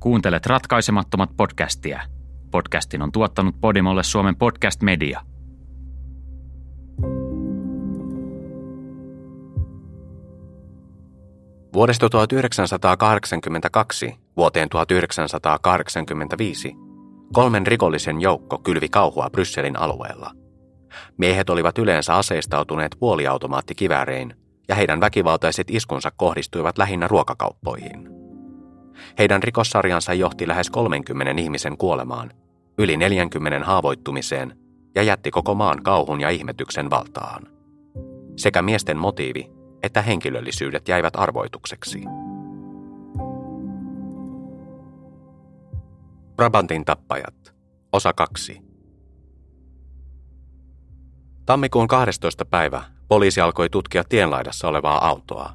Kuuntelet ratkaisemattomat podcastia. Podcastin on tuottanut Podimolle Suomen podcast media. Vuodesta 1982 vuoteen 1985 kolmen rikollisen joukko kylvi kauhua Brysselin alueella. Miehet olivat yleensä aseistautuneet puoliautomaattikiväärein ja heidän väkivaltaiset iskunsa kohdistuivat lähinnä ruokakauppoihin. Heidän rikossarjansa johti lähes 30 ihmisen kuolemaan, yli 40 haavoittumiseen ja jätti koko maan kauhun ja ihmetyksen valtaan. Sekä miesten motiivi että henkilöllisyydet jäivät arvoitukseksi. Brabantin tappajat, osa 2. Tammikuun 12. päivä poliisi alkoi tutkia tienlaidassa olevaa autoa.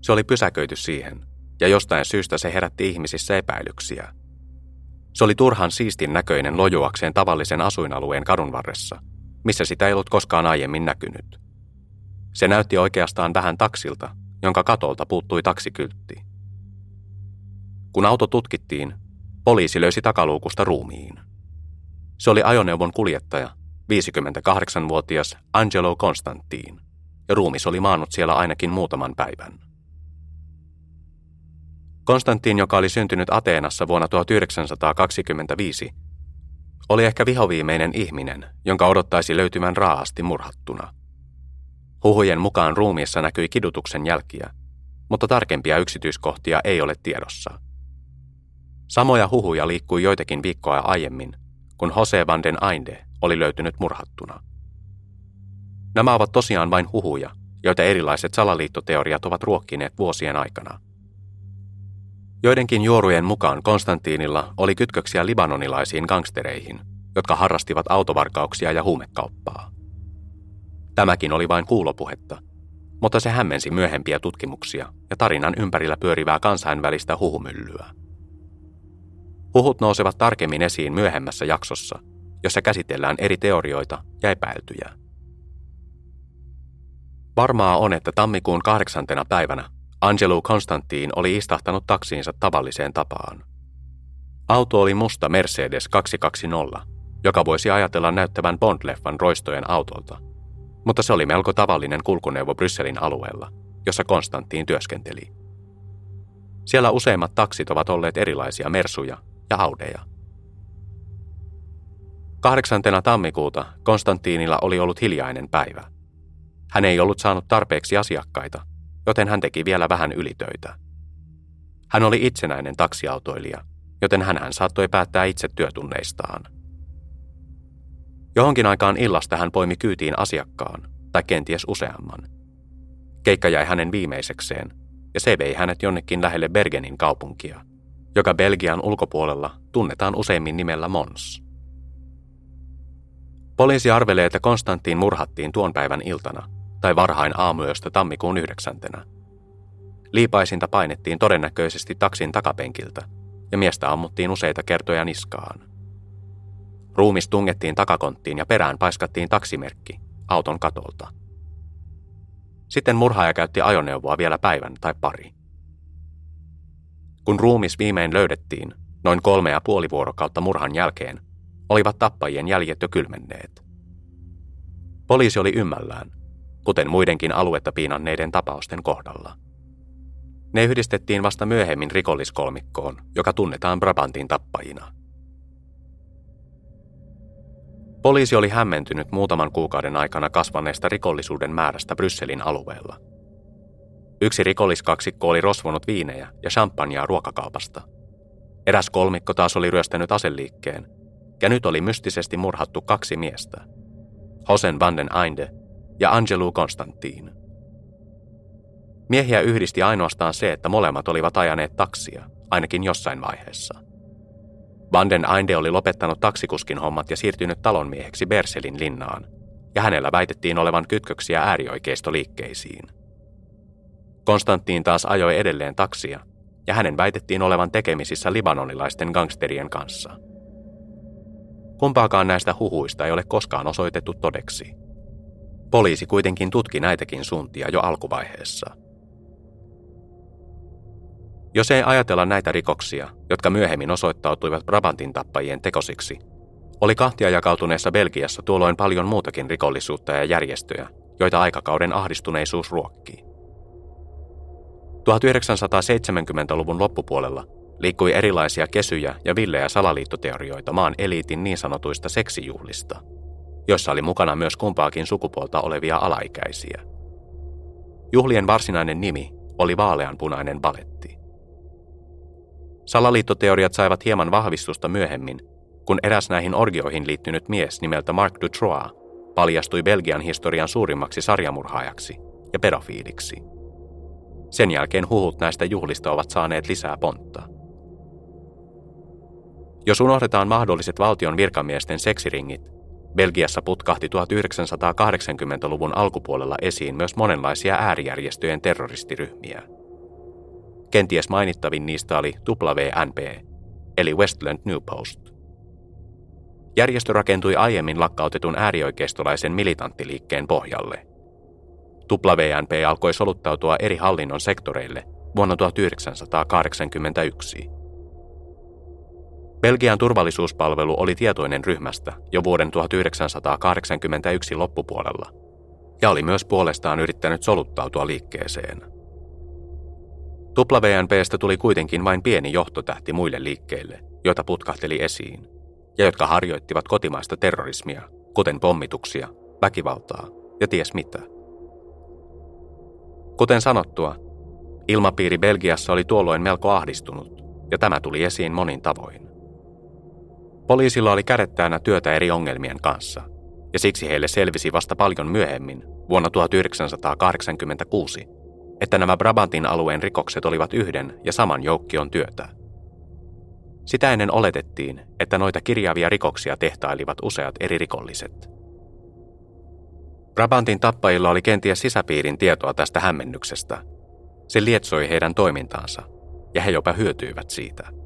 Se oli pysäköity siihen, ja jostain syystä se herätti ihmisissä epäilyksiä. Se oli turhan siistin näköinen lojuakseen tavallisen asuinalueen kadun varressa, missä sitä ei ollut koskaan aiemmin näkynyt. Se näytti oikeastaan vähän taksilta, jonka katolta puuttui taksikyltti. Kun auto tutkittiin, poliisi löysi takaluukusta ruumiin. Se oli ajoneuvon kuljettaja, 58-vuotias Angelo Konstantin, ja ruumis oli maannut siellä ainakin muutaman päivän. Konstantin, joka oli syntynyt Ateenassa vuonna 1925, oli ehkä vihoviimeinen ihminen, jonka odottaisi löytymään raahasti murhattuna. Huhujen mukaan ruumiissa näkyi kidutuksen jälkiä, mutta tarkempia yksityiskohtia ei ole tiedossa. Samoja huhuja liikkui joitakin viikkoa aiemmin, kun Jose van den Ainde oli löytynyt murhattuna. Nämä ovat tosiaan vain huhuja, joita erilaiset salaliittoteoriat ovat ruokkineet vuosien aikana. Joidenkin juorujen mukaan Konstantiinilla oli kytköksiä libanonilaisiin gangstereihin, jotka harrastivat autovarkauksia ja huumekauppaa. Tämäkin oli vain kuulopuhetta, mutta se hämmensi myöhempiä tutkimuksia ja tarinan ympärillä pyörivää kansainvälistä huhumyllyä. Huhut nousevat tarkemmin esiin myöhemmässä jaksossa, jossa käsitellään eri teorioita ja epäiltyjä. Varmaa on, että tammikuun kahdeksantena päivänä Angelo Konstantin oli istahtanut taksiinsa tavalliseen tapaan. Auto oli musta Mercedes 220, joka voisi ajatella näyttävän Bond-leffan roistojen autolta – mutta se oli melko tavallinen kulkuneuvo Brysselin alueella, jossa Konstantin työskenteli. Siellä useimmat taksit ovat olleet erilaisia mersuja ja audeja. Kahdeksantena tammikuuta Konstantiinilla oli ollut hiljainen päivä. Hän ei ollut saanut tarpeeksi asiakkaita, joten hän teki vielä vähän ylitöitä. Hän oli itsenäinen taksiautoilija, joten hän saattoi päättää itse työtunneistaan. Johonkin aikaan illasta hän poimi kyytiin asiakkaan, tai kenties useamman. Keikka jäi hänen viimeisekseen, ja se vei hänet jonnekin lähelle Bergenin kaupunkia, joka Belgian ulkopuolella tunnetaan useimmin nimellä Mons. Poliisi arvelee, että Konstantin murhattiin tuon päivän iltana, tai varhain aamuyöstä tammikuun yhdeksäntenä. Liipaisinta painettiin todennäköisesti taksin takapenkiltä, ja miestä ammuttiin useita kertoja niskaan. Ruumis tungettiin takakonttiin ja perään paiskattiin taksimerkki auton katolta. Sitten murhaaja käytti ajoneuvoa vielä päivän tai pari. Kun ruumis viimein löydettiin, noin kolme ja puoli vuorokautta murhan jälkeen, olivat tappajien jäljet jo kylmenneet. Poliisi oli ymmällään, kuten muidenkin aluetta piinanneiden tapausten kohdalla. Ne yhdistettiin vasta myöhemmin rikolliskolmikkoon, joka tunnetaan Brabantin tappajina – Poliisi oli hämmentynyt muutaman kuukauden aikana kasvaneesta rikollisuuden määrästä Brysselin alueella. Yksi rikolliskaksikko oli rosvonut viinejä ja champagnea ruokakaupasta. Eräs kolmikko taas oli ryöstänyt aseliikkeen, ja nyt oli mystisesti murhattu kaksi miestä. Hosen van den Einde ja Angelu Konstantin. Miehiä yhdisti ainoastaan se, että molemmat olivat ajaneet taksia, ainakin jossain vaiheessa. Vanden Ainde oli lopettanut taksikuskin hommat ja siirtynyt talonmieheksi Berselin linnaan, ja hänellä väitettiin olevan kytköksiä äärioikeistoliikkeisiin. Konstantin taas ajoi edelleen taksia, ja hänen väitettiin olevan tekemisissä libanonilaisten gangsterien kanssa. Kumpaakaan näistä huhuista ei ole koskaan osoitettu todeksi. Poliisi kuitenkin tutki näitäkin suuntia jo alkuvaiheessa – Jos ei ajatella näitä rikoksia, jotka myöhemmin osoittautuivat Brabantin tappajien tekosiksi, oli kahtia jakautuneessa Belgiassa tuolloin paljon muutakin rikollisuutta ja järjestöjä, joita aikakauden ahdistuneisuus ruokkii. 1970-luvun loppupuolella liikkui erilaisia kesyjä ja villejä salaliittoteorioita maan eliitin niin sanotuista seksijuhlista, joissa oli mukana myös kumpaakin sukupuolta olevia alaikäisiä. Juhlien varsinainen nimi oli vaaleanpunainen baletti. Salaliittoteoriat saivat hieman vahvistusta myöhemmin, kun eräs näihin orgioihin liittynyt mies nimeltä Mark Dutrois paljastui Belgian historian suurimmaksi sarjamurhaajaksi ja pedofiiliksi. Sen jälkeen huhut näistä juhlista ovat saaneet lisää pontta. Jos unohdetaan mahdolliset valtion virkamiesten seksiringit, Belgiassa putkahti 1980-luvun alkupuolella esiin myös monenlaisia äärijärjestöjen terroristiryhmiä. Kenties mainittavin niistä oli WNP, eli Westland New Post. Järjestö rakentui aiemmin lakkautetun äärioikeistolaisen militanttiliikkeen pohjalle. WNP alkoi soluttautua eri hallinnon sektoreille vuonna 1981. Belgian turvallisuuspalvelu oli tietoinen ryhmästä jo vuoden 1981 loppupuolella ja oli myös puolestaan yrittänyt soluttautua liikkeeseen. WNPstä tuli kuitenkin vain pieni johtotähti muille liikkeille, joita putkahteli esiin, ja jotka harjoittivat kotimaista terrorismia, kuten pommituksia, väkivaltaa ja ties mitä. Kuten sanottua, ilmapiiri Belgiassa oli tuolloin melko ahdistunut, ja tämä tuli esiin monin tavoin. Poliisilla oli kädet täynnä työtä eri ongelmien kanssa, ja siksi heille selvisi vasta paljon myöhemmin, vuonna 1986, että nämä Brabantin alueen rikokset olivat yhden ja saman joukkion työtä. Sitä ennen oletettiin, että noita kirjaavia rikoksia tehtailivat useat eri rikolliset. Brabantin tappajilla oli kenties sisäpiirin tietoa tästä hämmennyksestä. Se lietsoi heidän toimintaansa, ja he jopa hyötyivät siitä.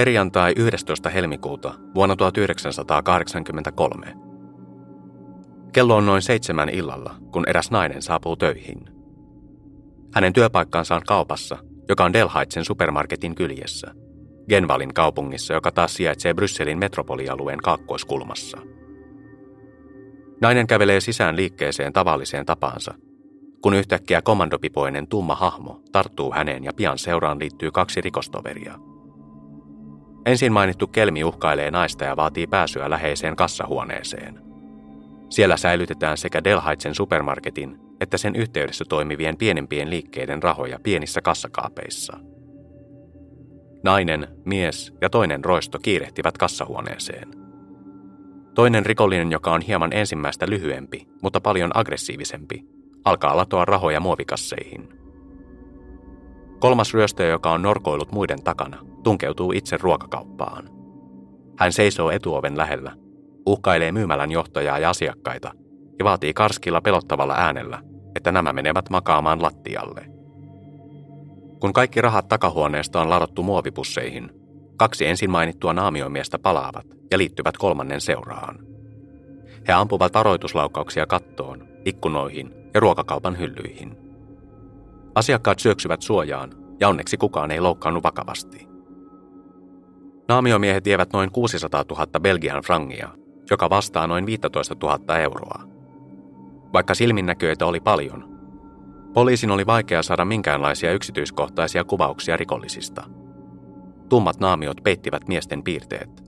Perjantai 11. helmikuuta vuonna 1983. Kello on noin seitsemän illalla, kun eräs nainen saapuu töihin. Hänen työpaikkansa on kaupassa, joka on Delhaitsen supermarketin kyljessä, Genvalin kaupungissa, joka taas sijaitsee Brysselin metropolialueen kaakkoiskulmassa. Nainen kävelee sisään liikkeeseen tavalliseen tapaansa, kun yhtäkkiä kommandopipoinen tumma hahmo tarttuu häneen ja pian seuraan liittyy kaksi rikostoveria – Ensin mainittu kelmi uhkailee naista ja vaatii pääsyä läheiseen kassahuoneeseen. Siellä säilytetään sekä Delhaitsen supermarketin että sen yhteydessä toimivien pienempien liikkeiden rahoja pienissä kassakaapeissa. Nainen, mies ja toinen roisto kiirehtivät kassahuoneeseen. Toinen rikollinen, joka on hieman ensimmäistä lyhyempi, mutta paljon aggressiivisempi, alkaa latoa rahoja muovikasseihin – Kolmas ryöstäjä, joka on norkoillut muiden takana, tunkeutuu itse ruokakauppaan. Hän seisoo etuoven lähellä, uhkailee myymälän johtajaa ja asiakkaita ja vaatii karskilla pelottavalla äänellä, että nämä menevät makaamaan lattialle. Kun kaikki rahat takahuoneesta on ladottu muovipusseihin, kaksi ensin mainittua naamiomiestä palaavat ja liittyvät kolmannen seuraan. He ampuvat varoituslaukkauksia kattoon, ikkunoihin ja ruokakaupan hyllyihin. Asiakkaat syöksyvät suojaan ja onneksi kukaan ei loukkaannut vakavasti. Naamiomiehet vievät noin 600 000 Belgian frangia, joka vastaa noin 15 000 euroa. Vaikka silminnäköitä oli paljon, poliisin oli vaikea saada minkäänlaisia yksityiskohtaisia kuvauksia rikollisista. Tummat naamiot peittivät miesten piirteet.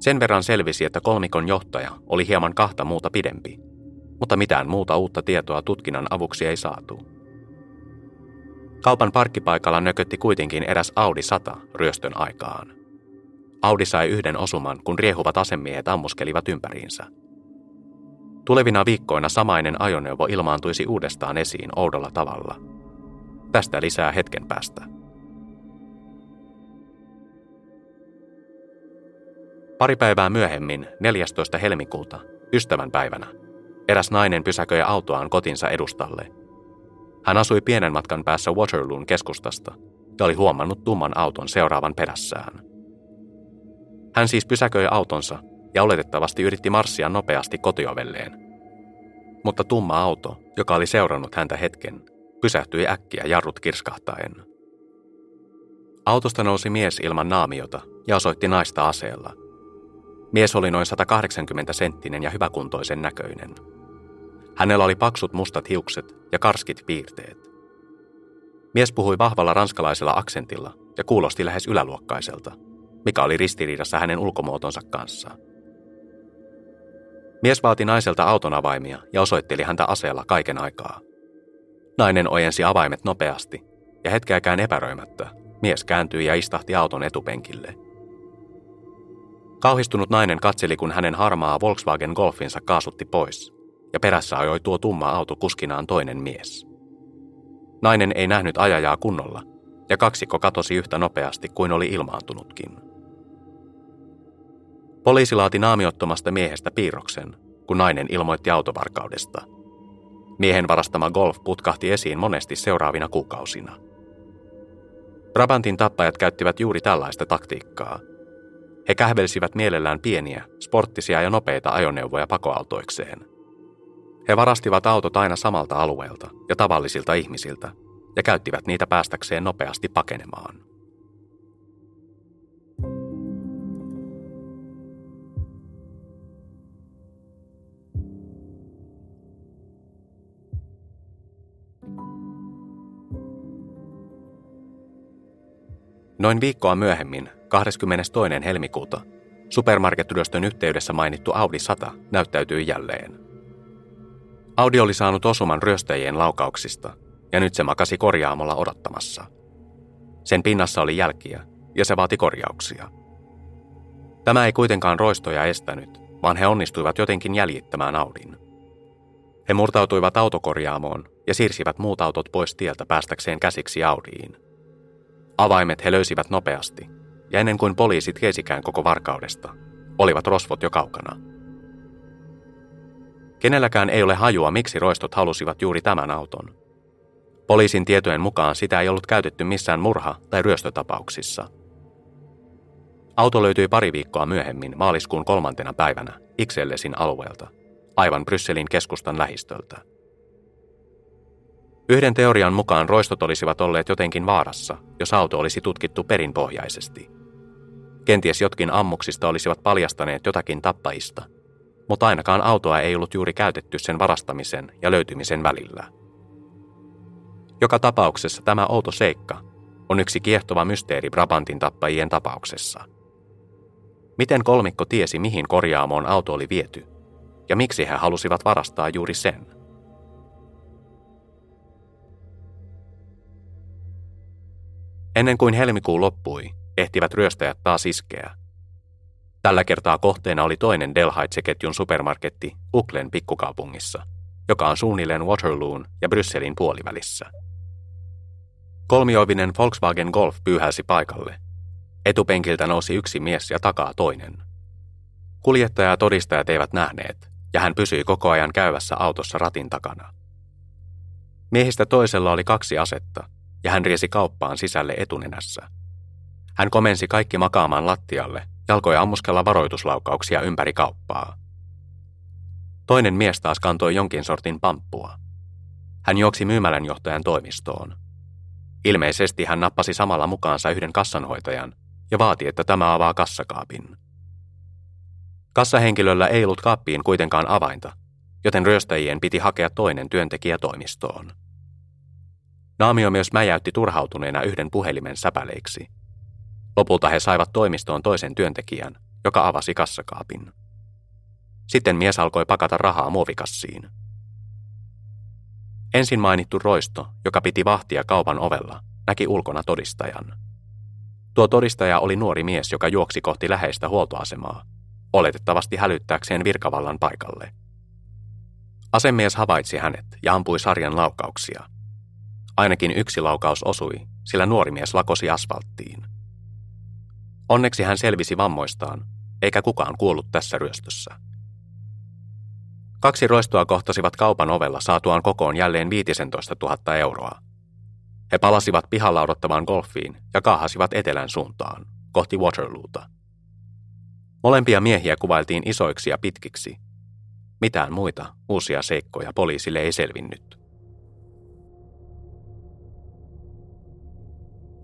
Sen verran selvisi, että kolmikon johtaja oli hieman kahta muuta pidempi, mutta mitään muuta uutta tietoa tutkinnan avuksi ei saatu. Kaupan parkkipaikalla nökötti kuitenkin eräs Audi 100 ryöstön aikaan. Audi sai yhden osuman, kun riehuvat asemiehet ammuskelivat ympäriinsä. Tulevina viikkoina samainen ajoneuvo ilmaantuisi uudestaan esiin oudolla tavalla. Tästä lisää hetken päästä. Pari päivää myöhemmin, 14. helmikuuta, ystävänpäivänä, eräs nainen pysäköi autoaan kotinsa edustalle – hän asui pienen matkan päässä Waterloon keskustasta ja oli huomannut tumman auton seuraavan perässään. Hän siis pysäköi autonsa ja oletettavasti yritti marssia nopeasti kotiovelleen. Mutta tumma auto, joka oli seurannut häntä hetken, pysähtyi äkkiä jarrut kirskahtaen. Autosta nousi mies ilman naamiota ja osoitti naista aseella. Mies oli noin 180 senttinen ja hyväkuntoisen näköinen. Hänellä oli paksut mustat hiukset ja karskit piirteet. Mies puhui vahvalla ranskalaisella aksentilla ja kuulosti lähes yläluokkaiselta, mikä oli ristiriidassa hänen ulkomuotonsa kanssa. Mies vaati naiselta auton avaimia ja osoitteli häntä aseella kaiken aikaa. Nainen ojensi avaimet nopeasti, ja hetkeäkään epäröimättä mies kääntyi ja istahti auton etupenkille. Kauhistunut nainen katseli, kun hänen harmaa Volkswagen Golfinsa kaasutti pois, ja perässä ajoi tuo tumma auto kuskinaan toinen mies. Nainen ei nähnyt ajajaa kunnolla, ja kaksikko katosi yhtä nopeasti kuin oli ilmaantunutkin. Poliisi laati naamiottomasta miehestä piirroksen, kun nainen ilmoitti autovarkaudesta. Miehen varastama golf putkahti esiin monesti seuraavina kuukausina. Brabantin tappajat käyttivät juuri tällaista taktiikkaa. He kähvelsivät mielellään pieniä, sporttisia ja nopeita ajoneuvoja pakoautoikseen. He varastivat autot aina samalta alueelta ja tavallisilta ihmisiltä ja käyttivät niitä päästäkseen nopeasti pakenemaan. Noin viikkoa myöhemmin, 22. helmikuuta, supermarketryöstön yhteydessä mainittu Audi 100 näyttäytyi jälleen. Audi oli saanut osuman ryöstäjien laukauksista, ja nyt se makasi korjaamolla odottamassa. Sen pinnassa oli jälkiä, ja se vaati korjauksia. Tämä ei kuitenkaan roistoja estänyt, vaan he onnistuivat jotenkin jäljittämään Audin. He murtautuivat autokorjaamoon ja siirsivät muut autot pois tieltä päästäkseen käsiksi Audiin – Avaimet he löysivät nopeasti, ja ennen kuin poliisit tiesikään koko varkaudesta, olivat rosvot jo kaukana. Kenelläkään ei ole hajua, miksi roistot halusivat juuri tämän auton. Poliisin tietojen mukaan sitä ei ollut käytetty missään murha- tai ryöstötapauksissa. Auto löytyi pari viikkoa myöhemmin maaliskuun kolmantena päivänä Iksellesin alueelta, aivan Brysselin keskustan lähistöltä. Yhden teorian mukaan roistot olisivat olleet jotenkin vaarassa, jos auto olisi tutkittu perinpohjaisesti. Kenties jotkin ammuksista olisivat paljastaneet jotakin tappajista, mutta ainakaan autoa ei ollut juuri käytetty sen varastamisen ja löytymisen välillä. Joka tapauksessa tämä outo seikka on yksi kiehtova mysteeri Brabantin tappajien tapauksessa. Miten kolmikko tiesi, mihin korjaamoon auto oli viety, ja miksi he halusivat varastaa juuri sen – Ennen kuin helmikuu loppui, ehtivät ryöstäjät taas iskeä. Tällä kertaa kohteena oli toinen Delhaitse-ketjun supermarketti Uklen pikkukaupungissa, joka on suunnilleen Waterloon ja Brysselin puolivälissä. Kolmioivinen Volkswagen Golf pyyhäsi paikalle. Etupenkiltä nousi yksi mies ja takaa toinen. Kuljettaja ja todistajat eivät nähneet, ja hän pysyi koko ajan käyvässä autossa ratin takana. Miehistä toisella oli kaksi asetta, ja hän riesi kauppaan sisälle etunenässä. Hän komensi kaikki makaamaan lattialle ja alkoi ammuskella varoituslaukauksia ympäri kauppaa. Toinen mies taas kantoi jonkin sortin pamppua. Hän juoksi myymälänjohtajan toimistoon. Ilmeisesti hän nappasi samalla mukaansa yhden kassanhoitajan ja vaati, että tämä avaa kassakaapin. Kassahenkilöllä ei ollut kaappiin kuitenkaan avainta, joten ryöstäjien piti hakea toinen työntekijä toimistoon. Naamio myös mäjäytti turhautuneena yhden puhelimen säpäleiksi. Lopulta he saivat toimistoon toisen työntekijän, joka avasi kassakaapin. Sitten mies alkoi pakata rahaa muovikassiin. Ensin mainittu roisto, joka piti vahtia kaupan ovella, näki ulkona todistajan. Tuo todistaja oli nuori mies, joka juoksi kohti läheistä huoltoasemaa, oletettavasti hälyttääkseen virkavallan paikalle. Asemies havaitsi hänet ja ampui sarjan laukauksia – Ainakin yksi laukaus osui, sillä nuori mies lakosi asfalttiin. Onneksi hän selvisi vammoistaan, eikä kukaan kuollut tässä ryöstössä. Kaksi roistoa kohtasivat kaupan ovella saatuaan kokoon jälleen 15 000 euroa. He palasivat pihalla odottavaan golfiin ja kaahasivat etelän suuntaan, kohti Waterloota. Molempia miehiä kuvailtiin isoiksi ja pitkiksi. Mitään muita uusia seikkoja poliisille ei selvinnyt.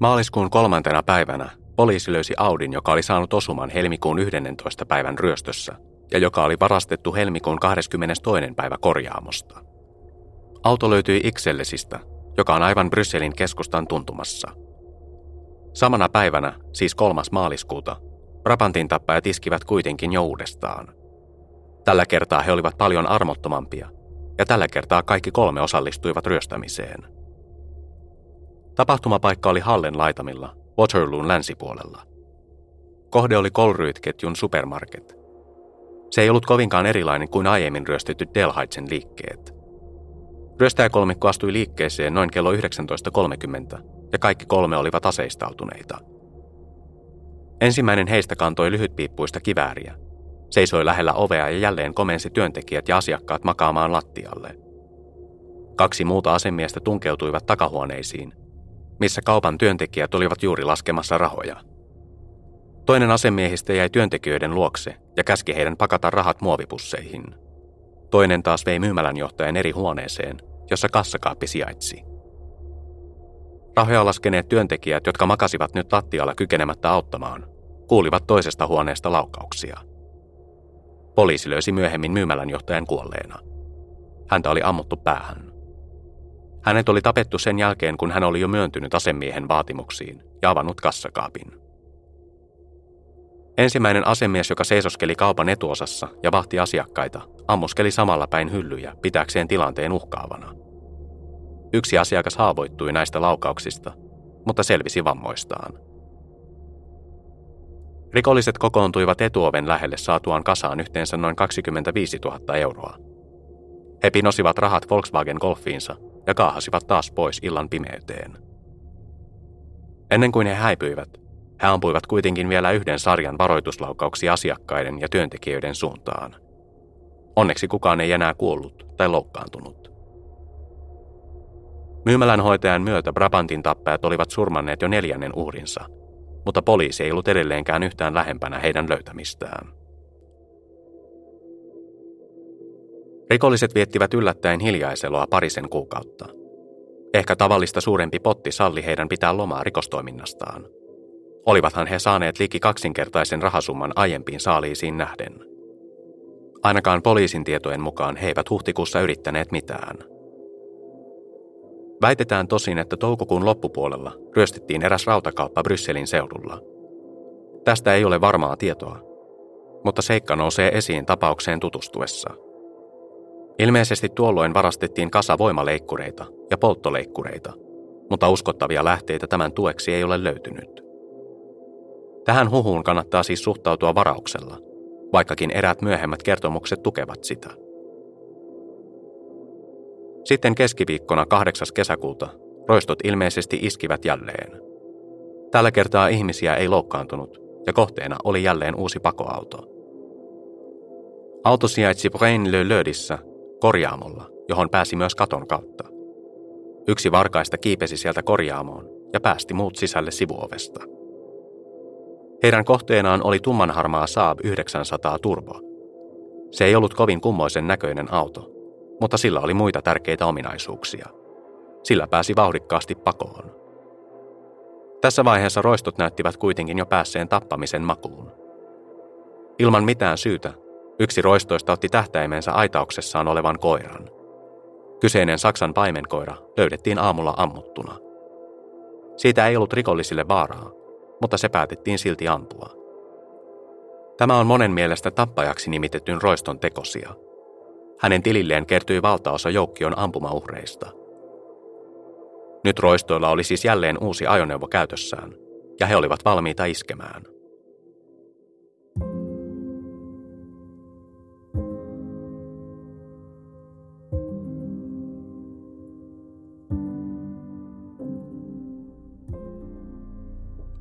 Maaliskuun kolmantena päivänä poliisi löysi Audin, joka oli saanut osuman helmikuun 11. päivän ryöstössä ja joka oli varastettu helmikuun 22. päivä korjaamosta. Auto löytyi Ixellesistä, joka on aivan Brysselin keskustan tuntumassa. Samana päivänä, siis kolmas maaliskuuta, Brabantin tappajat iskivät kuitenkin jo uudestaan. Tällä kertaa he olivat paljon armottomampia, ja tällä kertaa kaikki kolme osallistuivat ryöstämiseen. Tapahtumapaikka oli Hallen laitamilla, Waterloon länsipuolella. Kohde oli Colruyt-ketjun supermarket. Se ei ollut kovinkaan erilainen kuin aiemmin ryöstetty Delhaitsen liikkeet. Ryöstäjäkolmikko astui liikkeeseen noin kello 19.30 ja kaikki kolme olivat aseistautuneita. Ensimmäinen heistä kantoi lyhytpiippuista kivääriä. Seisoi lähellä ovea ja jälleen komensi työntekijät ja asiakkaat makaamaan lattialle. Kaksi muuta asemiestä tunkeutuivat takahuoneisiin, missä kaupan työntekijät olivat juuri laskemassa rahoja. Toinen asemiehistä jäi työntekijöiden luokse ja käski heidän pakata rahat muovipusseihin. Toinen taas vei myymälänjohtajan eri huoneeseen, jossa kassakaappi sijaitsi. Rahoja laskeneet työntekijät, jotka makasivat nyt lattialla kykenemättä auttamaan, kuulivat toisesta huoneesta laukauksia. Poliisi löysi myöhemmin myymälänjohtajan kuolleena. Häntä oli ammuttu päähän. Hänet oli tapettu sen jälkeen, kun hän oli jo myöntynyt asemiehen vaatimuksiin ja avannut kassakaapin. Ensimmäinen asemies, joka seisoskeli kaupan etuosassa ja vahti asiakkaita, ammuskeli samalla päin hyllyjä pitääkseen tilanteen uhkaavana. Yksi asiakas haavoittui näistä laukauksista, mutta selvisi vammoistaan. Rikolliset kokoontuivat etuoven lähelle saatuaan kasaan yhteensä noin 25 000 euroa. He pinosivat rahat Volkswagen Golfiinsa ja kaahasivat taas pois illan pimeyteen. Ennen kuin he häipyivät, he ampuivat kuitenkin vielä yhden sarjan varoituslaukauksia asiakkaiden ja työntekijöiden suuntaan. Onneksi kukaan ei enää kuollut tai loukkaantunut. Myymälänhoitajan myötä Brabantin tappajat olivat surmanneet jo neljännen uhrinsa, mutta poliisi ei ollut edelleenkään yhtään lähempänä heidän löytämistään. Rikolliset viettivät yllättäen hiljaiseloa parisen kuukautta. Ehkä tavallista suurempi potti salli heidän pitää lomaa rikostoiminnastaan. Olivathan he saaneet liki kaksinkertaisen rahasumman aiempiin saaliisiin nähden. Ainakaan poliisin tietojen mukaan he eivät huhtikuussa yrittäneet mitään. Väitetään tosin, että toukokuun loppupuolella ryöstettiin eräs rautakauppa Brysselin seudulla. Tästä ei ole varmaa tietoa, mutta seikka nousee esiin tapaukseen tutustuessa – Ilmeisesti tuolloin varastettiin kasa voimaleikkureita ja polttoleikkureita, mutta uskottavia lähteitä tämän tueksi ei ole löytynyt. Tähän huhuun kannattaa siis suhtautua varauksella, vaikkakin eräät myöhemmät kertomukset tukevat sitä. Sitten keskiviikkona 8. kesäkuuta roistot ilmeisesti iskivät jälleen. Tällä kertaa ihmisiä ei loukkaantunut ja kohteena oli jälleen uusi pakoauto. Auto sijaitsi Brain-le-Lödissä korjaamolla, johon pääsi myös katon kautta. Yksi varkaista kiipesi sieltä korjaamoon ja päästi muut sisälle sivuovesta. Heidän kohteenaan oli tummanharmaa Saab 900 Turbo. Se ei ollut kovin kummoisen näköinen auto, mutta sillä oli muita tärkeitä ominaisuuksia. Sillä pääsi vauhdikkaasti pakoon. Tässä vaiheessa roistot näyttivät kuitenkin jo päässeen tappamisen makuun. Ilman mitään syytä Yksi roistoista otti tähtäimensä aitauksessaan olevan koiran. Kyseinen Saksan paimenkoira löydettiin aamulla ammuttuna. Siitä ei ollut rikollisille vaaraa, mutta se päätettiin silti ampua. Tämä on monen mielestä tappajaksi nimitetyn roiston tekosia. Hänen tililleen kertyi valtaosa joukkion ampumauhreista. Nyt roistoilla oli siis jälleen uusi ajoneuvo käytössään, ja he olivat valmiita iskemään.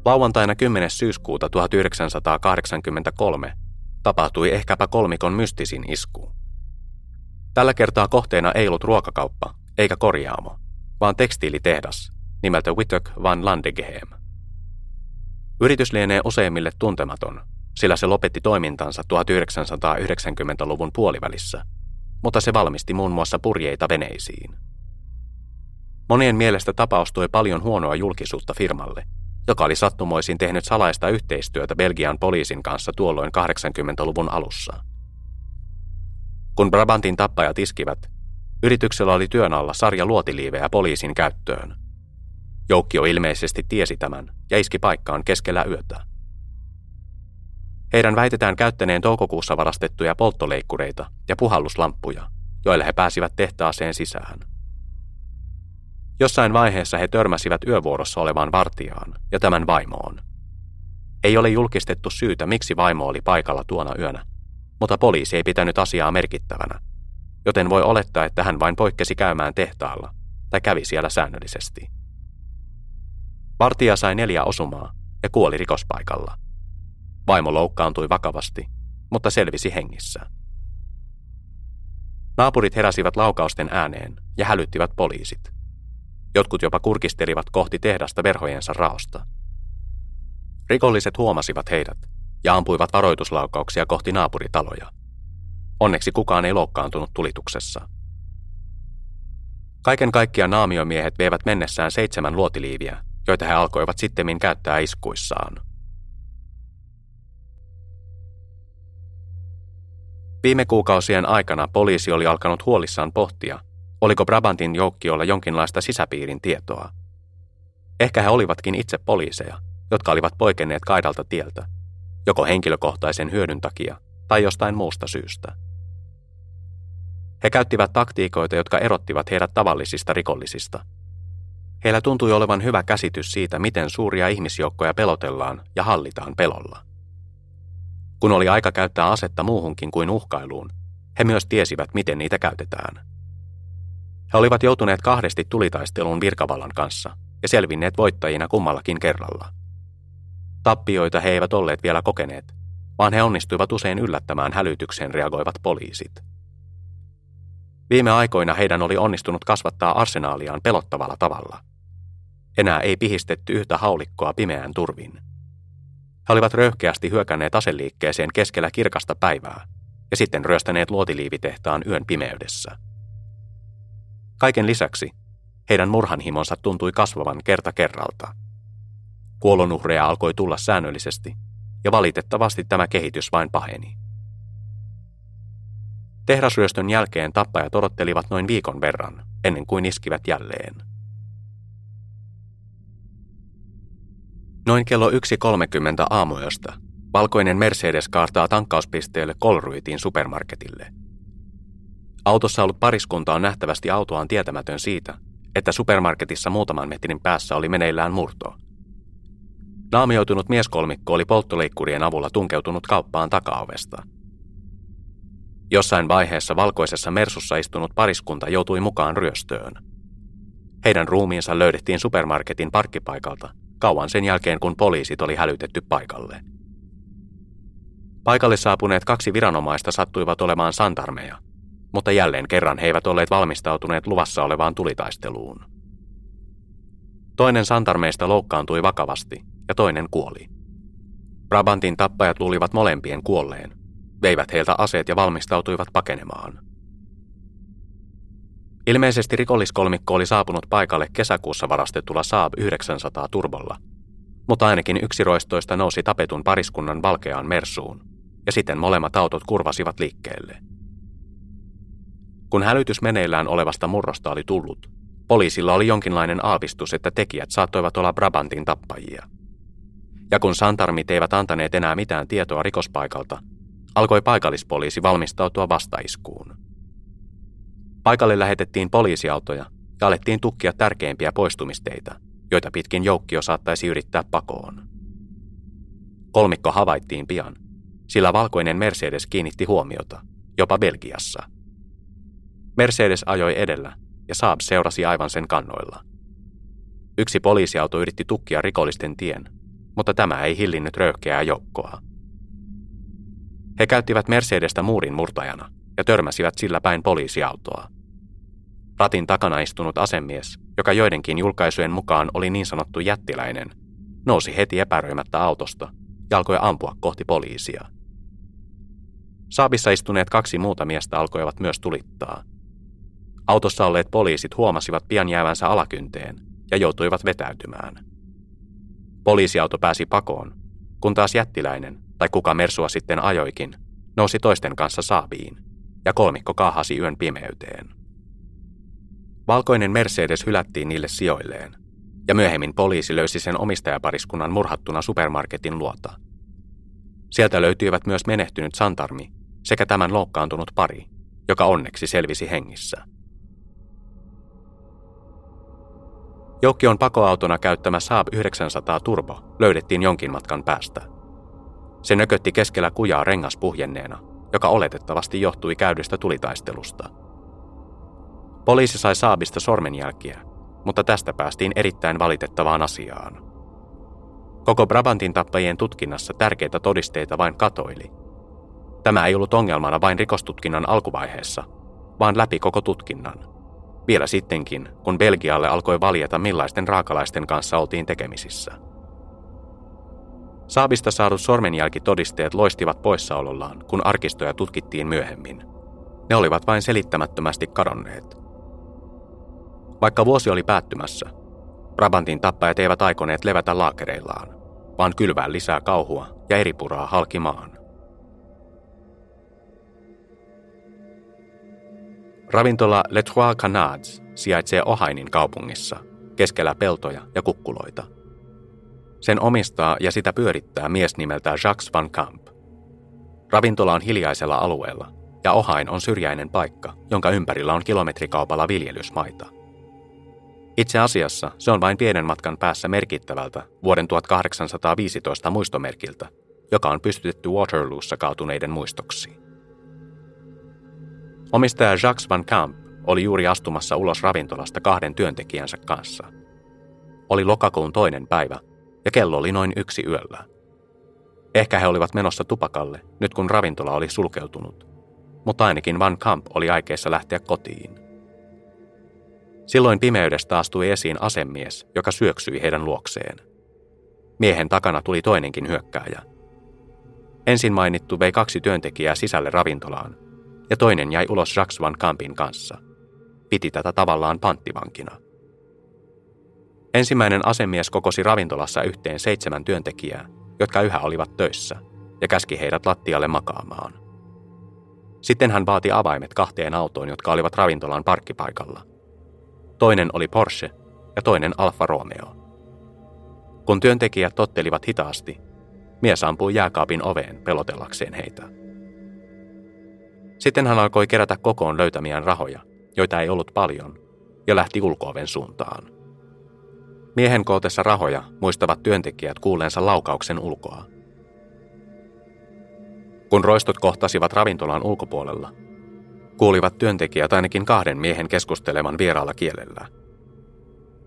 Lauantaina 10. syyskuuta 1983 tapahtui ehkäpä kolmikon mystisin isku. Tällä kertaa kohteena ei ollut ruokakauppa eikä korjaamo, vaan tekstiilitehdas nimeltä Wittek van Landegehem. Yritys lienee useimmille tuntematon, sillä se lopetti toimintansa 1990-luvun puolivälissä, mutta se valmisti muun muassa purjeita veneisiin. Monien mielestä tapaus toi paljon huonoa julkisuutta firmalle, joka oli sattumoisin tehnyt salaista yhteistyötä Belgian poliisin kanssa tuolloin 80-luvun alussa. Kun Brabantin tappajat iskivät, yrityksellä oli työn alla sarja luotiliivejä poliisin käyttöön. Joukkio ilmeisesti tiesi tämän ja iski paikkaan keskellä yötä. Heidän väitetään käyttäneen toukokuussa varastettuja polttoleikkureita ja puhalluslamppuja, joilla he pääsivät tehtaaseen sisään. Jossain vaiheessa he törmäsivät yövuorossa olevaan vartijaan ja tämän vaimoon. Ei ole julkistettu syytä, miksi vaimo oli paikalla tuona yönä, mutta poliisi ei pitänyt asiaa merkittävänä, joten voi olettaa, että hän vain poikkesi käymään tehtaalla tai kävi siellä säännöllisesti. Vartija sai neljä osumaa ja kuoli rikospaikalla. Vaimo loukkaantui vakavasti, mutta selvisi hengissä. Naapurit heräsivät laukausten ääneen ja hälyttivät poliisit. Jotkut jopa kurkistelivat kohti tehdasta verhojensa raosta. Rikolliset huomasivat heidät ja ampuivat varoituslaukauksia kohti naapuritaloja. Onneksi kukaan ei loukkaantunut tulituksessa. Kaiken kaikkiaan naamiomiehet veivät mennessään seitsemän luotiliiviä, joita he alkoivat sittemmin käyttää iskuissaan. Viime kuukausien aikana poliisi oli alkanut huolissaan pohtia, oliko Brabantin joukkiolla jonkinlaista sisäpiirin tietoa. Ehkä he olivatkin itse poliiseja, jotka olivat poikenneet kaidalta tieltä, joko henkilökohtaisen hyödyn takia tai jostain muusta syystä. He käyttivät taktiikoita, jotka erottivat heidät tavallisista rikollisista. Heillä tuntui olevan hyvä käsitys siitä, miten suuria ihmisjoukkoja pelotellaan ja hallitaan pelolla. Kun oli aika käyttää asetta muuhunkin kuin uhkailuun, he myös tiesivät, miten niitä käytetään. He olivat joutuneet kahdesti tulitaisteluun virkavallan kanssa ja selvinneet voittajina kummallakin kerralla. Tappioita he eivät olleet vielä kokeneet, vaan he onnistuivat usein yllättämään hälytykseen reagoivat poliisit. Viime aikoina heidän oli onnistunut kasvattaa arsenaaliaan pelottavalla tavalla. Enää ei pihistetty yhtä haulikkoa pimeään turvin. He olivat röyhkeästi hyökänneet aseliikkeeseen keskellä kirkasta päivää ja sitten ryöstäneet luotiliivitehtaan yön pimeydessä. Kaiken lisäksi heidän murhanhimonsa tuntui kasvavan kerta kerralta. Kuolonuhreja alkoi tulla säännöllisesti, ja valitettavasti tämä kehitys vain paheni. Tehdasryöstön jälkeen tappajat odottelivat noin viikon verran, ennen kuin iskivät jälleen. Noin kello 1.30 aamuyöstä valkoinen Mercedes kaartaa tankkauspisteelle Kolruitin supermarketille – Autossa ollut pariskunta on nähtävästi autoaan tietämätön siitä, että supermarketissa muutaman metrin päässä oli meneillään murto. Naamioitunut mieskolmikko oli polttoleikkurien avulla tunkeutunut kauppaan takaovesta. Jossain vaiheessa valkoisessa mersussa istunut pariskunta joutui mukaan ryöstöön. Heidän ruumiinsa löydettiin supermarketin parkkipaikalta kauan sen jälkeen, kun poliisit oli hälytetty paikalle. Paikalle saapuneet kaksi viranomaista sattuivat olemaan santarmeja, mutta jälleen kerran he eivät olleet valmistautuneet luvassa olevaan tulitaisteluun. Toinen santarmeista loukkaantui vakavasti ja toinen kuoli. Brabantin tappajat luulivat molempien kuolleen, veivät heiltä aseet ja valmistautuivat pakenemaan. Ilmeisesti rikolliskolmikko oli saapunut paikalle kesäkuussa varastetulla Saab 900 turbolla, mutta ainakin yksi roistoista nousi tapetun pariskunnan valkeaan mersuun, ja sitten molemmat autot kurvasivat liikkeelle. Kun hälytys meneillään olevasta murrosta oli tullut, poliisilla oli jonkinlainen aavistus, että tekijät saattoivat olla Brabantin tappajia. Ja kun santarmit eivät antaneet enää mitään tietoa rikospaikalta, alkoi paikallispoliisi valmistautua vastaiskuun. Paikalle lähetettiin poliisiautoja ja alettiin tukkia tärkeimpiä poistumisteitä, joita pitkin joukkio saattaisi yrittää pakoon. Kolmikko havaittiin pian, sillä valkoinen Mercedes kiinnitti huomiota, jopa Belgiassa – Mercedes ajoi edellä ja Saab seurasi aivan sen kannoilla. Yksi poliisiauto yritti tukkia rikollisten tien, mutta tämä ei hillinnyt röyhkeää joukkoa. He käyttivät Mercedestä muurin murtajana ja törmäsivät sillä päin poliisiautoa. Ratin takana istunut asemies, joka joidenkin julkaisujen mukaan oli niin sanottu jättiläinen, nousi heti epäröimättä autosta ja alkoi ampua kohti poliisia. Saabissa istuneet kaksi muuta miestä alkoivat myös tulittaa – Autossa olleet poliisit huomasivat pian jäävänsä alakynteen ja joutuivat vetäytymään. Poliisiauto pääsi pakoon, kun taas jättiläinen, tai kuka Mersua sitten ajoikin, nousi toisten kanssa saabiin, ja kolmikko kaahasi yön pimeyteen. Valkoinen Mercedes hylättiin niille sijoilleen, ja myöhemmin poliisi löysi sen omistajapariskunnan murhattuna supermarketin luota. Sieltä löytyivät myös menehtynyt Santarmi sekä tämän loukkaantunut pari, joka onneksi selvisi hengissä. Joukkion pakoautona käyttämä Saab 900 Turbo löydettiin jonkin matkan päästä. Se nökötti keskellä kujaa rengaspuhjenneena, joka oletettavasti johtui käydystä tulitaistelusta. Poliisi sai Saabista sormenjälkiä, mutta tästä päästiin erittäin valitettavaan asiaan. Koko Brabantin tappajien tutkinnassa tärkeitä todisteita vain katoili. Tämä ei ollut ongelmana vain rikostutkinnan alkuvaiheessa, vaan läpi koko tutkinnan. Vielä sittenkin, kun Belgialle alkoi valjeta millaisten raakalaisten kanssa oltiin tekemisissä. Saabista saadut sormenjälkitodisteet loistivat poissaolollaan, kun arkistoja tutkittiin myöhemmin. Ne olivat vain selittämättömästi kadonneet. Vaikka vuosi oli päättymässä, Brabantin tappajat eivät aikoneet levätä laakereillaan, vaan kylvää lisää kauhua ja eripuraa halkimaan. Ravintola Le Trois Canards sijaitsee Ohainin kaupungissa, keskellä peltoja ja kukkuloita. Sen omistaa ja sitä pyörittää mies nimeltä Jacques Van Camp. Ravintola on hiljaisella alueella, ja Ohain on syrjäinen paikka, jonka ympärillä on kilometrikaupalla viljelysmaita. Itse asiassa se on vain pienen matkan päässä merkittävältä vuoden 1815 muistomerkiltä, joka on pystytetty Waterloossa kaatuneiden muistoksi. Omistaja Jacques Van Camp oli juuri astumassa ulos ravintolasta kahden työntekijänsä kanssa. Oli lokakuun toinen päivä ja kello oli noin yksi yöllä. Ehkä he olivat menossa tupakalle nyt kun ravintola oli sulkeutunut, mutta ainakin Van Camp oli aikeissa lähteä kotiin. Silloin pimeydestä astui esiin asemies, joka syöksyi heidän luokseen. Miehen takana tuli toinenkin hyökkääjä. Ensin mainittu vei kaksi työntekijää sisälle ravintolaan, ja toinen jäi ulos Jacques Van Campin kanssa. Piti tätä tavallaan panttivankina. Ensimmäinen asemies kokosi ravintolassa yhteen seitsemän työntekijää, jotka yhä olivat töissä, ja käski heidät lattialle makaamaan. Sitten hän vaati avaimet kahteen autoon, jotka olivat ravintolan parkkipaikalla – Toinen oli Porsche ja toinen Alfa Romeo. Kun työntekijät tottelivat hitaasti, mies ampui jääkaapin oveen pelotellakseen heitä. Sitten hän alkoi kerätä kokoon löytämiään rahoja, joita ei ollut paljon, ja lähti ulkooven suuntaan. Miehen kootessa rahoja muistavat työntekijät kuuleensa laukauksen ulkoa. Kun roistot kohtasivat ravintolan ulkopuolella, kuulivat työntekijät ainakin kahden miehen keskusteleman vieraalla kielellä.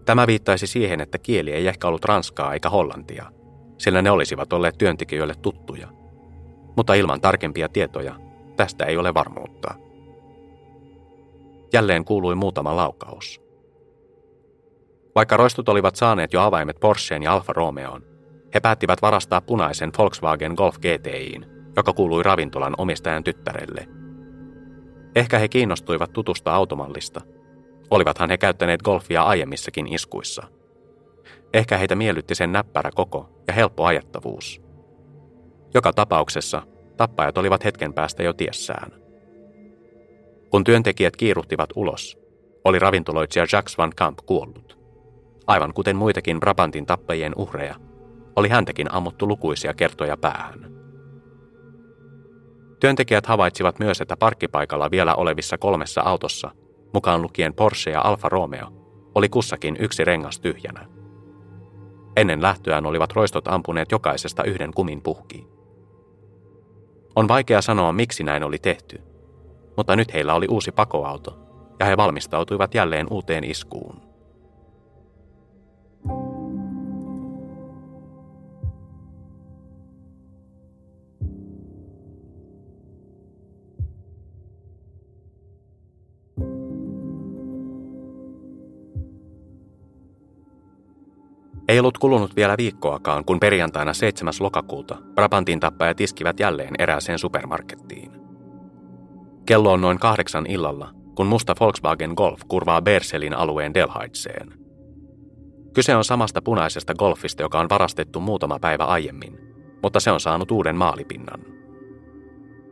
Tämä viittaisi siihen, että kieli ei ehkä ollut ranskaa eikä hollantia, sillä ne olisivat olleet työntekijöille tuttuja. Mutta ilman tarkempia tietoja tästä ei ole varmuutta. Jälleen kuului muutama laukaus. Vaikka roistut olivat saaneet jo avaimet Porscheen ja Alfa Romeoon, he päättivät varastaa punaisen Volkswagen Golf GTIin, joka kuului ravintolan omistajan tyttärelle – Ehkä he kiinnostuivat tutusta automallista. Olivathan he käyttäneet golfia aiemmissakin iskuissa. Ehkä heitä miellytti sen näppärä koko ja helppo ajattavuus. Joka tapauksessa tappajat olivat hetken päästä jo tiessään. Kun työntekijät kiiruhtivat ulos, oli ravintoloitsija Jacques Van Camp kuollut. Aivan kuten muitakin Brabantin tappajien uhreja, oli häntäkin ammuttu lukuisia kertoja päähän. Työntekijät havaitsivat myös, että parkkipaikalla vielä olevissa kolmessa autossa, mukaan lukien Porsche ja Alfa Romeo, oli kussakin yksi rengas tyhjänä. Ennen lähtöään olivat roistot ampuneet jokaisesta yhden kumin puhkiin. On vaikea sanoa, miksi näin oli tehty, mutta nyt heillä oli uusi pakoauto, ja he valmistautuivat jälleen uuteen iskuun. Ei ollut kulunut vielä viikkoakaan, kun perjantaina 7. lokakuuta Brabantin tappajat iskivät jälleen erääseen supermarkettiin. Kello on noin kahdeksan illalla, kun musta Volkswagen Golf kurvaa Berselin alueen Delhaitseen. Kyse on samasta punaisesta golfista, joka on varastettu muutama päivä aiemmin, mutta se on saanut uuden maalipinnan.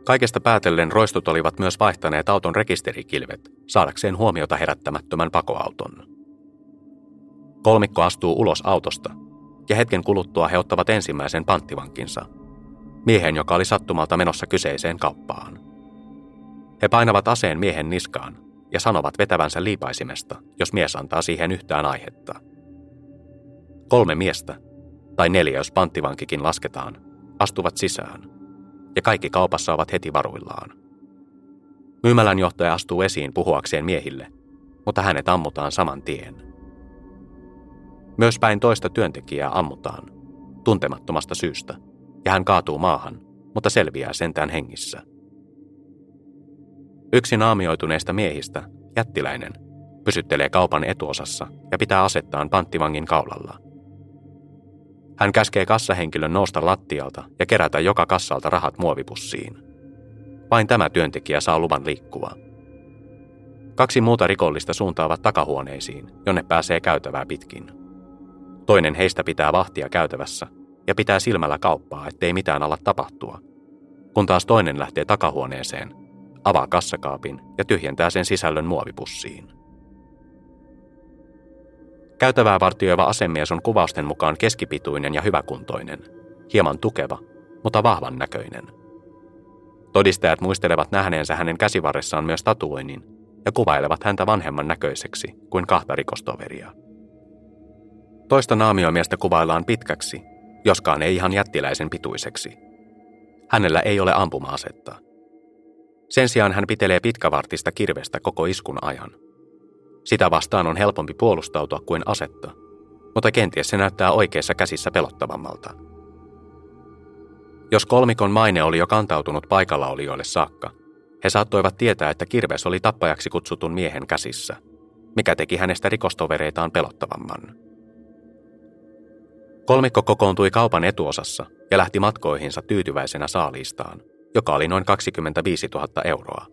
Kaikesta päätellen roistut olivat myös vaihtaneet auton rekisterikilvet saadakseen huomiota herättämättömän pakoauton. Kolmikko astuu ulos autosta ja hetken kuluttua he ottavat ensimmäisen panttivankinsa, miehen, joka oli sattumalta menossa kyseiseen kauppaan. He painavat aseen miehen niskaan ja sanovat vetävänsä liipaisimesta, jos mies antaa siihen yhtään aihetta. Kolme miestä, tai neljä jos panttivankikin lasketaan, astuvat sisään, ja kaikki kaupassa ovat heti varuillaan. Myymälän johtaja astuu esiin puhuakseen miehille, mutta hänet ammutaan saman tien. Myös päin toista työntekijää ammutaan, tuntemattomasta syystä, ja hän kaatuu maahan, mutta selviää sentään hengissä. Yksi naamioituneista miehistä, jättiläinen, pysyttelee kaupan etuosassa ja pitää asettaan panttivangin kaulalla. Hän käskee kassahenkilön nousta lattialta ja kerätä joka kassalta rahat muovipussiin. Vain tämä työntekijä saa luvan liikkua. Kaksi muuta rikollista suuntaavat takahuoneisiin, jonne pääsee käytävää pitkin. Toinen heistä pitää vahtia käytävässä ja pitää silmällä kauppaa, ettei mitään ala tapahtua, kun taas toinen lähtee takahuoneeseen, avaa kassakaapin ja tyhjentää sen sisällön muovipussiin. Käytävää vartioiva asemies on kuvausten mukaan keskipituinen ja hyväkuntoinen, hieman tukeva, mutta vahvan näköinen. Todistajat muistelevat nähneensä hänen käsivarressaan myös tatuoinnin ja kuvailevat häntä vanhemman näköiseksi kuin kahta rikostoveria. Toista naamiomiestä kuvaillaan pitkäksi, joskaan ei ihan jättiläisen pituiseksi. Hänellä ei ole ampuma-asetta. Sen sijaan hän pitelee pitkävartista kirvestä koko iskun ajan – sitä vastaan on helpompi puolustautua kuin asetta, mutta kenties se näyttää oikeissa käsissä pelottavammalta. Jos kolmikon maine oli jo kantautunut paikalla olijoille saakka, he saattoivat tietää, että kirves oli tappajaksi kutsutun miehen käsissä, mikä teki hänestä rikostovereitaan pelottavamman. Kolmikko kokoontui kaupan etuosassa ja lähti matkoihinsa tyytyväisenä saaliistaan, joka oli noin 25 000 euroa.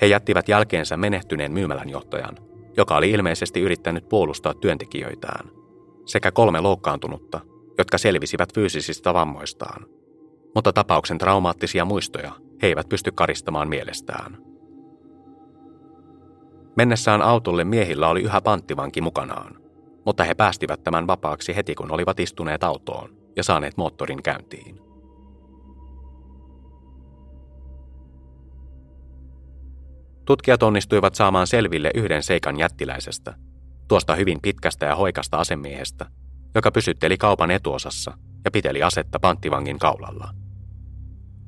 He jättivät jälkeensä menehtyneen myymälänjohtajan, joka oli ilmeisesti yrittänyt puolustaa työntekijöitään, sekä kolme loukkaantunutta, jotka selvisivät fyysisistä vammoistaan. Mutta tapauksen traumaattisia muistoja he eivät pysty karistamaan mielestään. Mennessään autolle miehillä oli yhä panttivanki mukanaan, mutta he päästivät tämän vapaaksi heti kun olivat istuneet autoon ja saaneet moottorin käyntiin. Tutkijat onnistuivat saamaan selville yhden seikan jättiläisestä, tuosta hyvin pitkästä ja hoikasta asemiehestä, joka pysytteli kaupan etuosassa ja piteli asetta panttivangin kaulalla.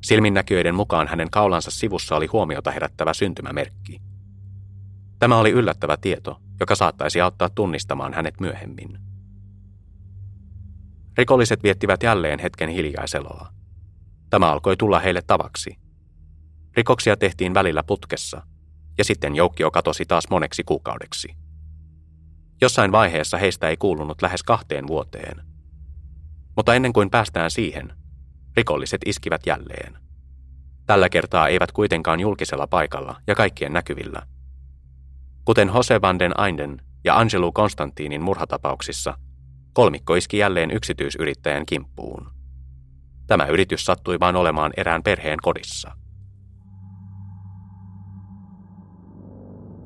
Silminnäkijöiden mukaan hänen kaulansa sivussa oli huomiota herättävä syntymämerkki. Tämä oli yllättävä tieto, joka saattaisi auttaa tunnistamaan hänet myöhemmin. Rikolliset viettivät jälleen hetken hiljaiseloa. Tämä alkoi tulla heille tavaksi. Rikoksia tehtiin välillä putkessa, ja sitten joukkio katosi taas moneksi kuukaudeksi. Jossain vaiheessa heistä ei kuulunut lähes kahteen vuoteen. Mutta ennen kuin päästään siihen, rikolliset iskivät jälleen. Tällä kertaa eivät kuitenkaan julkisella paikalla ja kaikkien näkyvillä. Kuten Jose van den Einden ja Angelo Konstantinin murhatapauksissa, kolmikko iski jälleen yksityisyrittäjän kimppuun. Tämä yritys sattui vain olemaan erään perheen kodissa.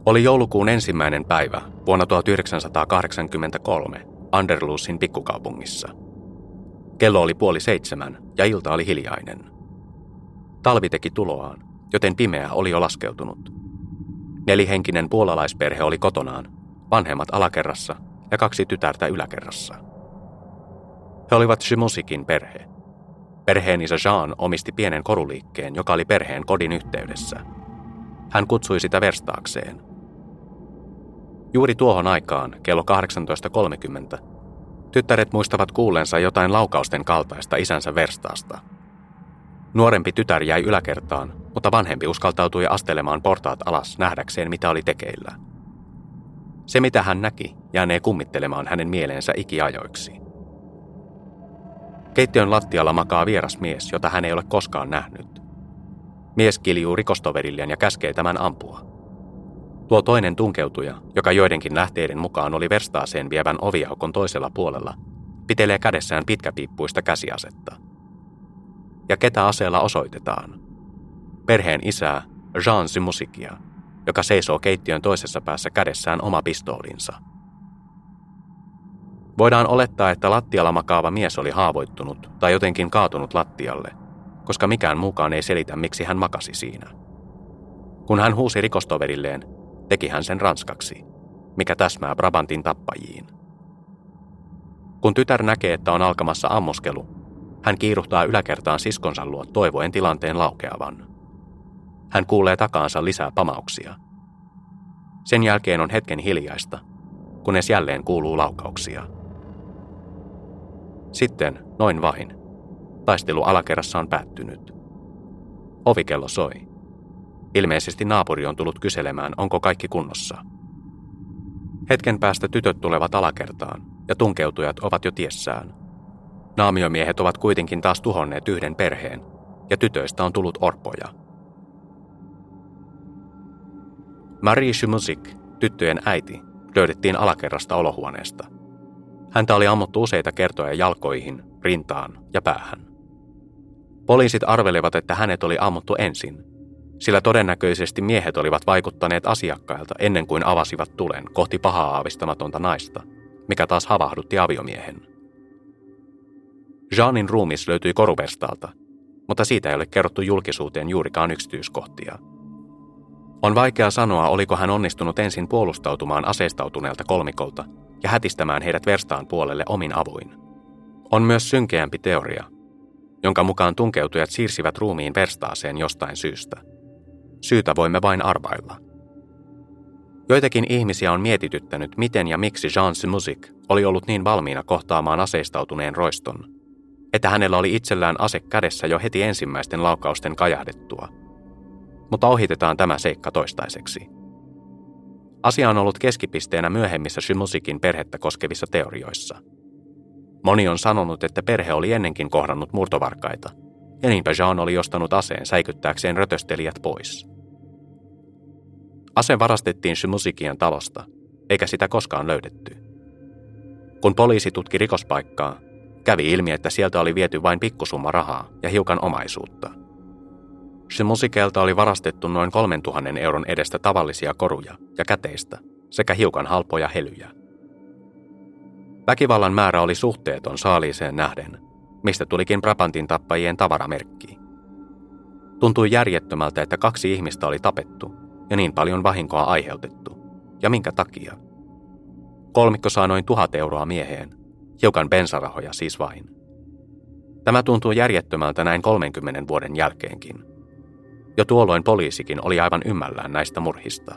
Oli joulukuun ensimmäinen päivä vuonna 1983 Anderlusin pikkukaupungissa. Kello oli puoli seitsemän ja ilta oli hiljainen. Talvi teki tuloaan, joten pimeä oli jo laskeutunut. Nelihenkinen puolalaisperhe oli kotonaan, vanhemmat alakerrassa ja kaksi tytärtä yläkerrassa. He olivat Shimusikin perhe. Perheen isä Jean omisti pienen koruliikkeen, joka oli perheen kodin yhteydessä. Hän kutsui sitä verstaakseen – Juuri tuohon aikaan, kello 18.30, tyttäret muistavat kuullensa jotain laukausten kaltaista isänsä verstaasta. Nuorempi tytär jäi yläkertaan, mutta vanhempi uskaltautui astelemaan portaat alas nähdäkseen, mitä oli tekeillä. Se, mitä hän näki, jäänee kummittelemaan hänen mieleensä ikiajoiksi. Keittiön lattialla makaa vieras mies, jota hän ei ole koskaan nähnyt. Mies kiljuu rikostoverilleen ja käskee tämän ampua. Tuo toinen tunkeutuja, joka joidenkin lähteiden mukaan oli verstaaseen vievän oviaukon toisella puolella, pitelee kädessään pitkäpiippuista käsiasetta. Ja ketä aseella osoitetaan? Perheen isää Jean Simusikia, joka seisoo keittiön toisessa päässä kädessään oma pistoolinsa. Voidaan olettaa, että lattialla makaava mies oli haavoittunut tai jotenkin kaatunut lattialle, koska mikään muukaan ei selitä, miksi hän makasi siinä. Kun hän huusi rikostoverilleen, teki hän sen ranskaksi, mikä täsmää Brabantin tappajiin. Kun tytär näkee, että on alkamassa ammuskelu, hän kiiruhtaa yläkertaan siskonsa luo toivoen tilanteen laukeavan. Hän kuulee takaansa lisää pamauksia. Sen jälkeen on hetken hiljaista, kunnes jälleen kuuluu laukauksia. Sitten, noin vain, taistelu alakerrassa on päättynyt. Ovikello soi. Ilmeisesti naapuri on tullut kyselemään, onko kaikki kunnossa. Hetken päästä tytöt tulevat alakertaan ja tunkeutujat ovat jo tiessään. Naamiomiehet ovat kuitenkin taas tuhonneet yhden perheen ja tytöistä on tullut orpoja. Marie Shumusik, tyttöjen äiti, löydettiin alakerrasta olohuoneesta. Häntä oli ammuttu useita kertoja jalkoihin, rintaan ja päähän. Poliisit arvelevat, että hänet oli ammuttu ensin, sillä todennäköisesti miehet olivat vaikuttaneet asiakkailta ennen kuin avasivat tulen kohti pahaa aavistamatonta naista, mikä taas havahdutti aviomiehen. Jeanin ruumis löytyi koruverstaalta, mutta siitä ei ole kerrottu julkisuuteen juurikaan yksityiskohtia. On vaikea sanoa, oliko hän onnistunut ensin puolustautumaan aseistautuneelta kolmikolta ja hätistämään heidät verstaan puolelle omin avuin. On myös synkeämpi teoria, jonka mukaan tunkeutujat siirsivät ruumiin verstaaseen jostain syystä. Syytä voimme vain arvailla. Joitakin ihmisiä on mietityttänyt, miten ja miksi Jean Music oli ollut niin valmiina kohtaamaan aseistautuneen roiston, että hänellä oli itsellään ase kädessä jo heti ensimmäisten laukausten kajahdettua. Mutta ohitetaan tämä seikka toistaiseksi. Asia on ollut keskipisteenä myöhemmissä Shimusikin perhettä koskevissa teorioissa. Moni on sanonut, että perhe oli ennenkin kohdannut murtovarkaita, ja niinpä Jean oli ostanut aseen säikyttääkseen rötöstelijät pois. Ase varastettiin Shimusikien talosta, eikä sitä koskaan löydetty. Kun poliisi tutki rikospaikkaa, kävi ilmi, että sieltä oli viety vain pikkusumma rahaa ja hiukan omaisuutta – se musikelta oli varastettu noin 3000 euron edestä tavallisia koruja ja käteistä sekä hiukan halpoja helyjä. Väkivallan määrä oli suhteeton saaliiseen nähden, mistä tulikin Brabantin tappajien tavaramerkki. Tuntui järjettömältä, että kaksi ihmistä oli tapettu ja niin paljon vahinkoa aiheutettu. Ja minkä takia? Kolmikko saa noin tuhat euroa mieheen, hiukan bensarahoja siis vain. Tämä tuntuu järjettömältä näin 30 vuoden jälkeenkin – jo tuolloin poliisikin oli aivan ymmällään näistä murhista.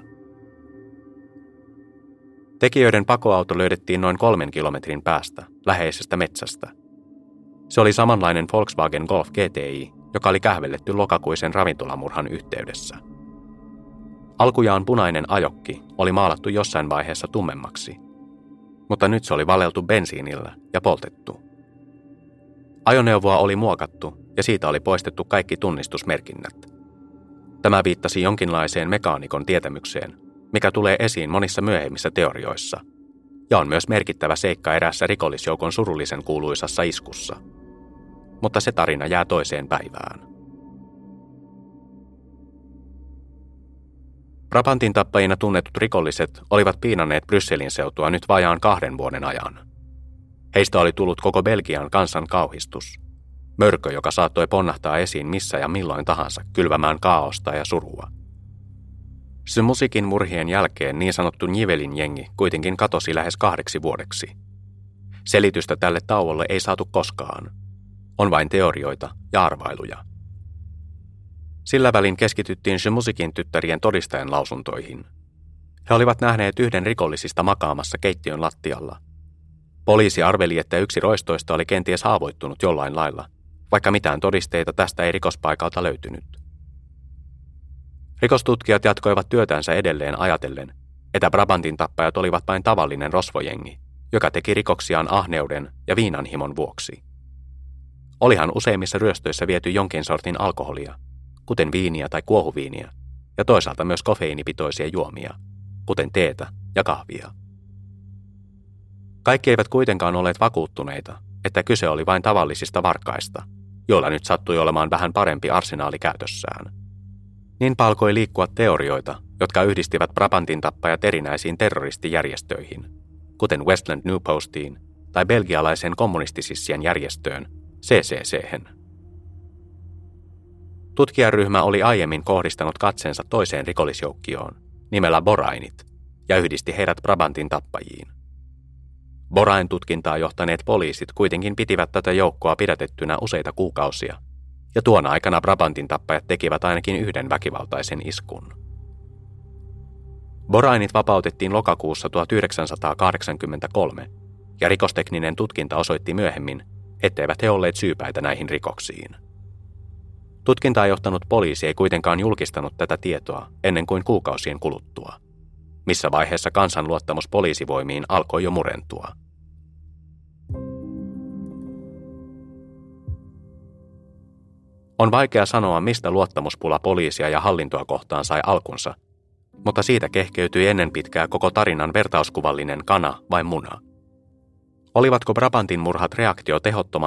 Tekijöiden pakoauto löydettiin noin kolmen kilometrin päästä, läheisestä metsästä. Se oli samanlainen Volkswagen Golf GTI, joka oli kähvelletty lokakuisen ravintolamurhan yhteydessä. Alkujaan punainen ajokki oli maalattu jossain vaiheessa tummemmaksi, mutta nyt se oli valeltu bensiinillä ja poltettu. Ajoneuvoa oli muokattu ja siitä oli poistettu kaikki tunnistusmerkinnät – Tämä viittasi jonkinlaiseen mekaanikon tietämykseen, mikä tulee esiin monissa myöhemmissä teorioissa, ja on myös merkittävä seikka erässä rikollisjoukon surullisen kuuluisassa iskussa. Mutta se tarina jää toiseen päivään. Brabantin tappajina tunnetut rikolliset olivat piinanneet Brysselin seutua nyt vajaan kahden vuoden ajan. Heistä oli tullut koko Belgian kansan kauhistus – Mörkö, joka saattoi ponnahtaa esiin missä ja milloin tahansa kylvämään kaaosta ja surua. Se musiikin murhien jälkeen niin sanottu Nivelin jengi kuitenkin katosi lähes kahdeksi vuodeksi. Selitystä tälle tauolle ei saatu koskaan. On vain teorioita ja arvailuja. Sillä välin keskityttiin se musiikin tyttärien todistajan lausuntoihin. He olivat nähneet yhden rikollisista makaamassa keittiön lattialla. Poliisi arveli, että yksi roistoista oli kenties haavoittunut jollain lailla – vaikka mitään todisteita tästä ei rikospaikalta löytynyt. Rikostutkijat jatkoivat työtänsä edelleen ajatellen, että Brabantin tappajat olivat vain tavallinen rosvojengi, joka teki rikoksiaan ahneuden ja viinanhimon vuoksi. Olihan useimmissa ryöstöissä viety jonkin sortin alkoholia, kuten viiniä tai kuohuviiniä, ja toisaalta myös kofeiinipitoisia juomia, kuten teetä ja kahvia. Kaikki eivät kuitenkaan olleet vakuuttuneita, että kyse oli vain tavallisista varkaista, joilla nyt sattui olemaan vähän parempi arsenaali käytössään. Niin palkoi liikkua teorioita, jotka yhdistivät Brabantin tappajat erinäisiin terroristijärjestöihin, kuten Westland New Postiin tai belgialaisen kommunistisissien järjestöön CCC. -hän. Tutkijaryhmä oli aiemmin kohdistanut katseensa toiseen rikollisjoukkioon, nimellä Borainit, ja yhdisti heidät Brabantin tappajiin. Borain tutkintaa johtaneet poliisit kuitenkin pitivät tätä joukkoa pidätettynä useita kuukausia, ja tuona aikana Brabantin tappajat tekivät ainakin yhden väkivaltaisen iskun. Borainit vapautettiin lokakuussa 1983, ja rikostekninen tutkinta osoitti myöhemmin, etteivät he olleet syypäitä näihin rikoksiin. Tutkintaa johtanut poliisi ei kuitenkaan julkistanut tätä tietoa ennen kuin kuukausien kuluttua, missä vaiheessa kansan luottamus poliisivoimiin alkoi jo murentua. On vaikea sanoa, mistä luottamuspula poliisia ja hallintoa kohtaan sai alkunsa, mutta siitä kehkeytyi ennen pitkää koko tarinan vertauskuvallinen kana vai muna. Olivatko Brabantin murhat reaktio tehottoman